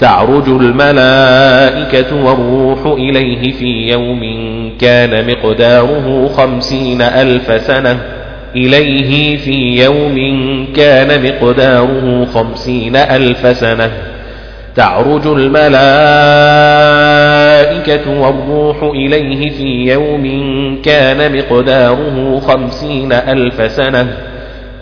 تعرج الملائكة والروح إليه في يوم كان مقداره خمسين ألف سنة. إليه في يوم كان مقداره خمسين ألف سنة. تعرج الملائكة والروح إليه في يوم كان مقداره خمسين ألف سنة.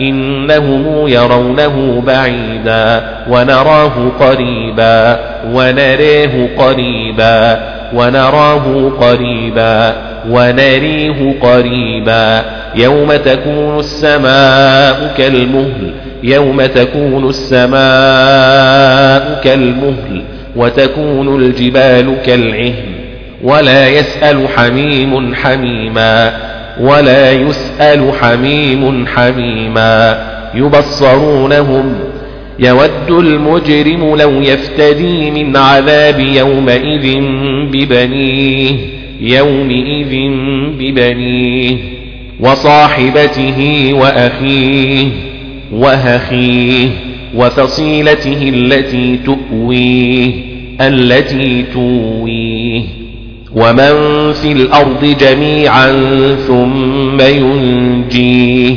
إنهم يرونه بعيدا ونراه قريبا ونريه قريبا ونراه قريبا ونريه قريبا يوم تكون السماء كالمهل يوم تكون السماء كالمهل وتكون الجبال كالعهن ولا يسأل حميم حميما ولا يسأل حميم حميما يبصرونهم يود المجرم لو يفتدي من عذاب يومئذ ببنيه يومئذ ببنيه وصاحبته وأخيه وهخيه وفصيلته التي تؤويه التي تويه ومن في الأرض جميعا ثم ينجيه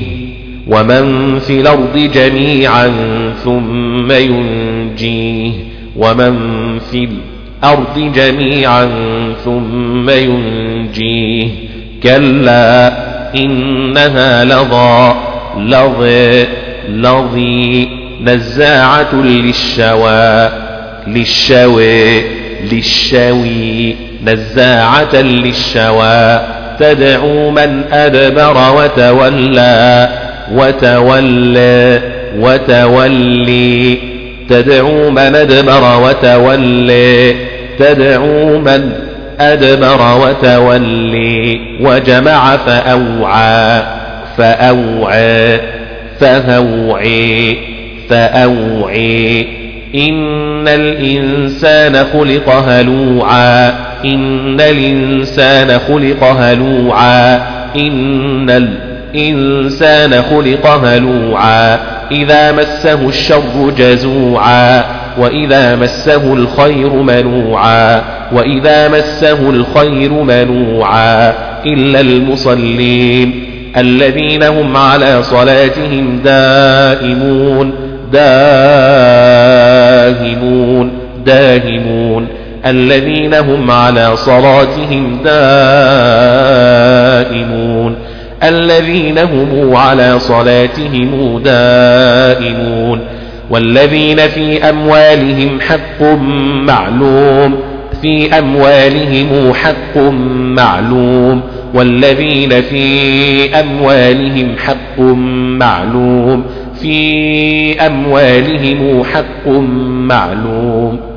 ومن في الأرض جميعا ثم ينجيه ومن في الأرض جميعا ثم ينجيه كلا إنها لظى لظى لظي نزاعة للشوى للشوى للشوي نزاعة للشوى. تدعو من أدبر وتولى. وتولى وتولي. تدعو من أدبر وتولي. تدعو من أدبر وتولي. وجمع فأوعى فأوعى فهوعي فأوعي. إن الإنسان خلق هلوعا. إن الإنسان خلق هلوعا. إن الإنسان خلق هلوعا. إذا مسه الشر جزوعا. وإذا مسه الخير منوعا. وإذا مسه الخير منوعا. إلا المصلين الذين هم على صلاتهم دائمون. داهمون داهمون الذين هم على صلاتهم دائمون. الذين هم على صلاتهم دائمون. والذين في أموالهم حق معلوم. في أموالهم حق معلوم. والذين في أموالهم حق معلوم. في أموالهم حق معلوم.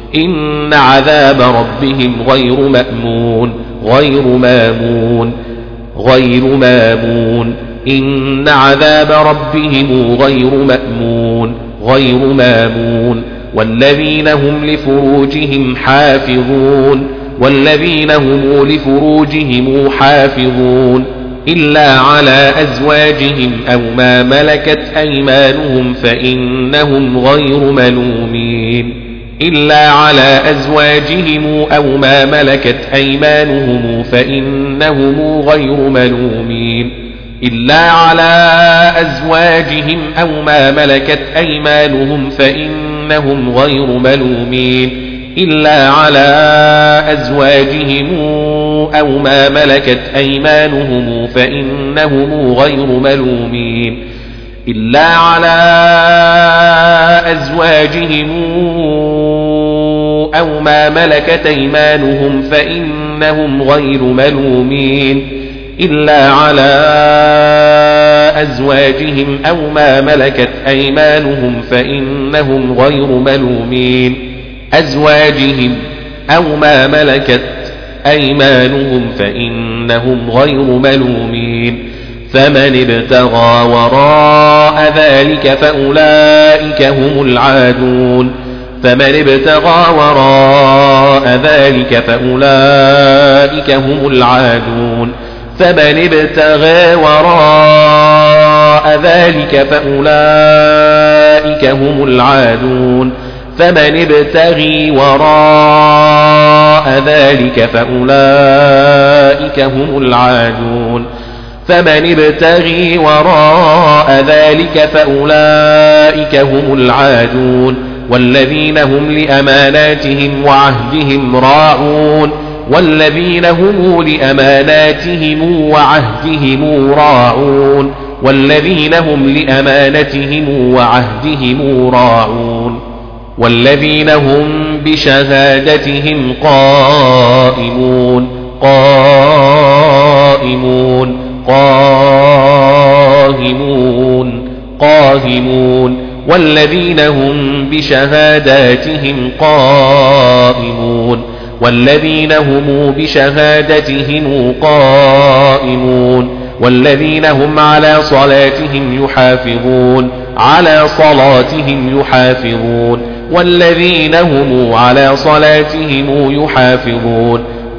إن عذاب ربهم غير مأمون غير مامون غير مامون. إن عذاب ربهم غير مأمون غير مامون. والذين هم لفروجهم حافظون والذين هم لفروجهم حافظون. إلا على أزواجهم أو ما ملكت أيمانهم فإنهم غير ملومين. إلا على أزواجهم أو ما ملكت أيمانهم فإنهم غير ملومين إلا على أزواجهم أو ما ملكت أيمانهم فإنهم غير ملومين إلا على أزواجهم أو ما ملكت أيمانهم فإنهم غير ملومين إلا على أزواجهم أو ما ملكت أيمانهم فإنهم غير ملومين إلا على أزواجهم أو ما ملكت أيمانهم فإنهم غير ملومين أزواجهم أو ما ملكت أيمانهم فإنهم غير ملومين فمن ابتغى وراء ذلك فأولئك هم العادون. فمن ابتغى وراء ذلك فأولئك هم العادون. فمن ابتغى وراء ذلك فأولئك هم العادون. فمن ابتغي وراء ذلك فأولئك هم العادون. فمن ابتغي وراء ذلك فأولئك هم العادون والذين هم لأماناتهم وعهدهم راعون والذين هم لأماناتهم وعهدهم راعون والذين هم لأمانتهم وعهدهم راعون والذين هم بشهادتهم قائمون قائمون قاهمون قاهمون. والذين هم بشهاداتهم قائمون. والذين هم بشهادتهم قائمون. والذين هم على صلاتهم يحافظون على صلاتهم يحافظون. والذين هم على صلاتهم يحافظون.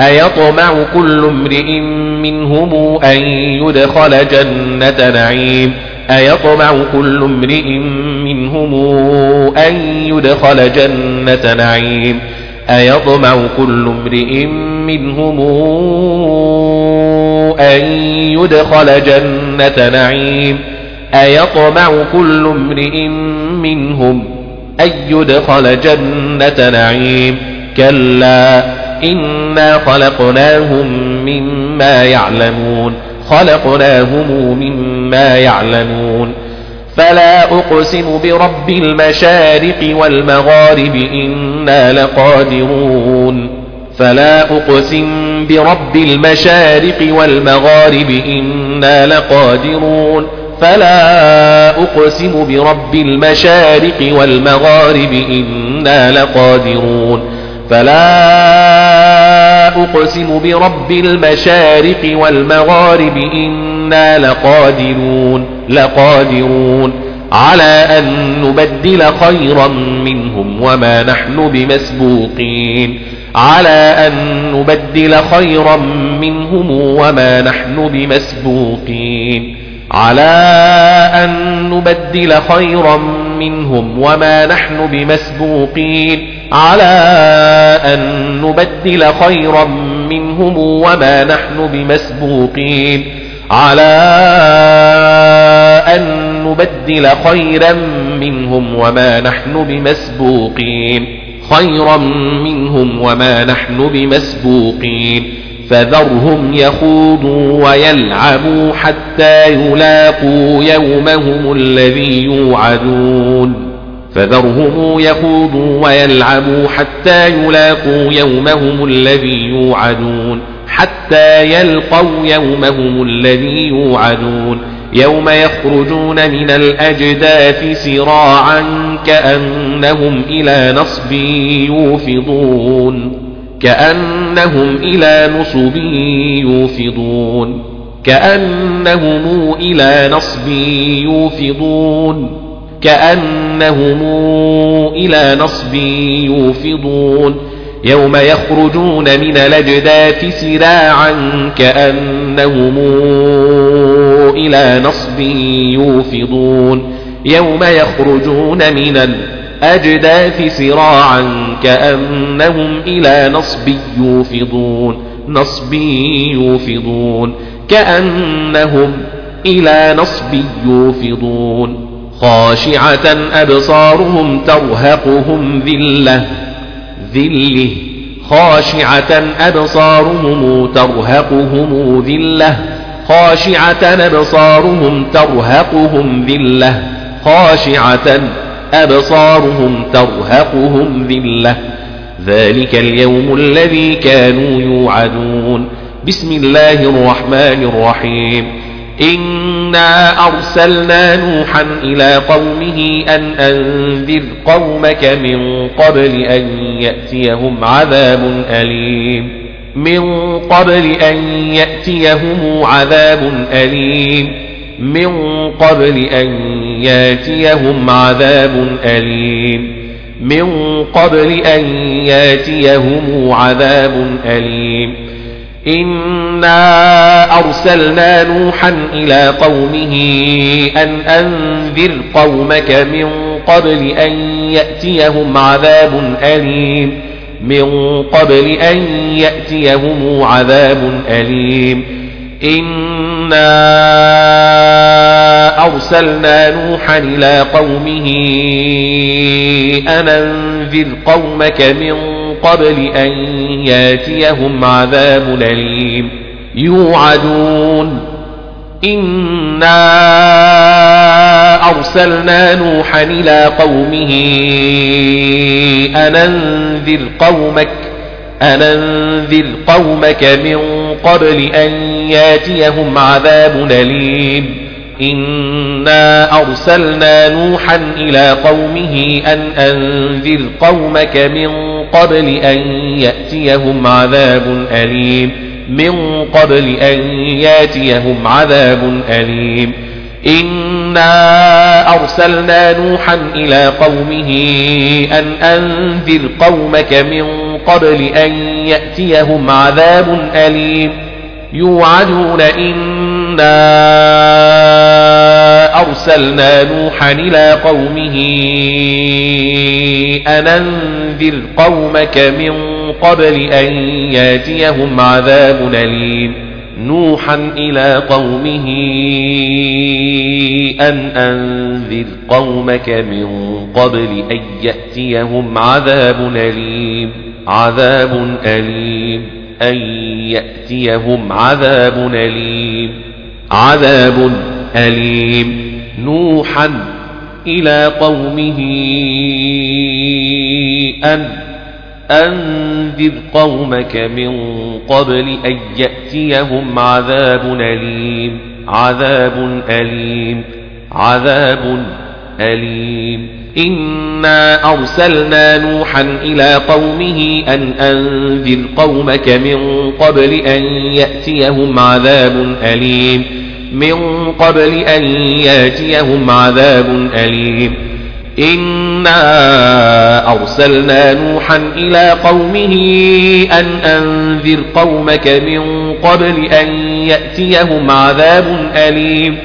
أيطمع كل امرئ منهم أن يدخل جنة نعيم؟ أيطمع كل امرئ منهم أن يدخل جنة نعيم؟ أيطمع كل امرئ منهم أن يدخل جنة نعيم؟ أيطمع كل امرئ منهم أن يدخل جنة نعيم؟ كلا إنا خلقناهم مما يعلمون خلقناهم مما يعلمون فلا أقسم برب المشارق والمغارب إنا لقادرون فلا أقسم برب المشارق والمغارب إنا لقادرون فلا أقسم برب المشارق والمغارب إنا لقادرون فلا أقسم برب المشارق والمغارب إنا لقادرون لقادرون على أن نبدل خيرا منهم وما نحن بمسبوقين على أن نبدل خيرا منهم وما نحن بمسبوقين على أن نبدل خيرا منهم وما نحن بمسبوقين على أن نبدل خيرا منهم وما نحن بمسبوقين على أن نبدل خيرا منهم وما نحن بمسبوقين خيرا منهم وما نحن بمسبوقين فذرهم يخوضوا ويلعبوا حتى يلاقوا يومهم الذي يوعدون فذرهم يخوضوا ويلعبوا حتى يلاقوا يومهم الذي يوعدون حتى يلقوا يومهم الذي يوعدون يوم يخرجون من الأجداث سراعا كأنهم إلى نصب يوفضون كأنهم إلى نصب يوفضون كأنهم إلى نصب يوفضون كأنهم إلى نصب يوفضون يوم يخرجون من الأجداث سراعا كأنهم إلى نصب يوفضون يوم يخرجون من الأجداث سراعا كأنهم إلى نصب يوفضون نصب يوفضون كأنهم إلى نصب يوفضون. خاشعة أبصارهم ترهقهم ذلة ذلة. خاشعة أبصارهم ترهقهم ذلة. خاشعة أبصارهم ترهقهم ذلة. خاشعة أبصارهم ترهقهم ذلة. ذلك اليوم الذي كانوا يوعدون. بسم الله الرحمن الرحيم. إنا أرسلنا نوحا إلى قومه أن أنذر قومك من قبل أن يأتيهم عذاب أليم. من قبل أن يأتيهم عذاب أليم. من قبل أن يأتيهم عذاب أليم. من قبل أن يأتيهم عذاب أليم. إنا أرسلنا نوحا إلى قومه أن أنذر قومك من قبل أن يأتيهم عذاب أليم. من قبل أن يأتيهم عذاب أليم. إنا أرسلنا نوحا إلى قومه أن أنذر قومك من قبل أن يأتيهم عذاب أليم. يوعدون. إنا أرسلنا نوحا إلى قومه أن أنذر قومك أن أنذر قومك من قبل أن ياتيهم عذاب أليم. إنا أرسلنا نوحا إلى قومه أن أنذر قومك من قبل أن يأتيهم عذاب أليم. من قبل أن ياتيهم عذاب أليم. إنا أرسلنا نوحا إلى قومه أن أنذر قومك من قبل أن يأتيهم عذاب أليم يوعدون إنا أرسلنا نوحا إلى قومه أن أنذر قومك من قبل أن ياتيهم عذاب أليم نوحا إلى قومه أن أنذر قومك من قبل أن يأتيهم عذاب أليم عذاب أليم أن يأتيهم عذاب أليم عذاب أليم. نوحا إلى قومه أن أنذر قومك من قبل أن يأتيهم عذاب أليم. عذاب أليم. عذاب أليم. إنا أرسلنا نوحا إلى قومه أن أنذر قومك من قبل أن يأتيهم عذاب أليم. من قبل أن يأتيهم عذاب أليم. إنا أرسلنا نوحا إلى قومه أن أنذر قومك من قبل أن يأتيهم عذاب أليم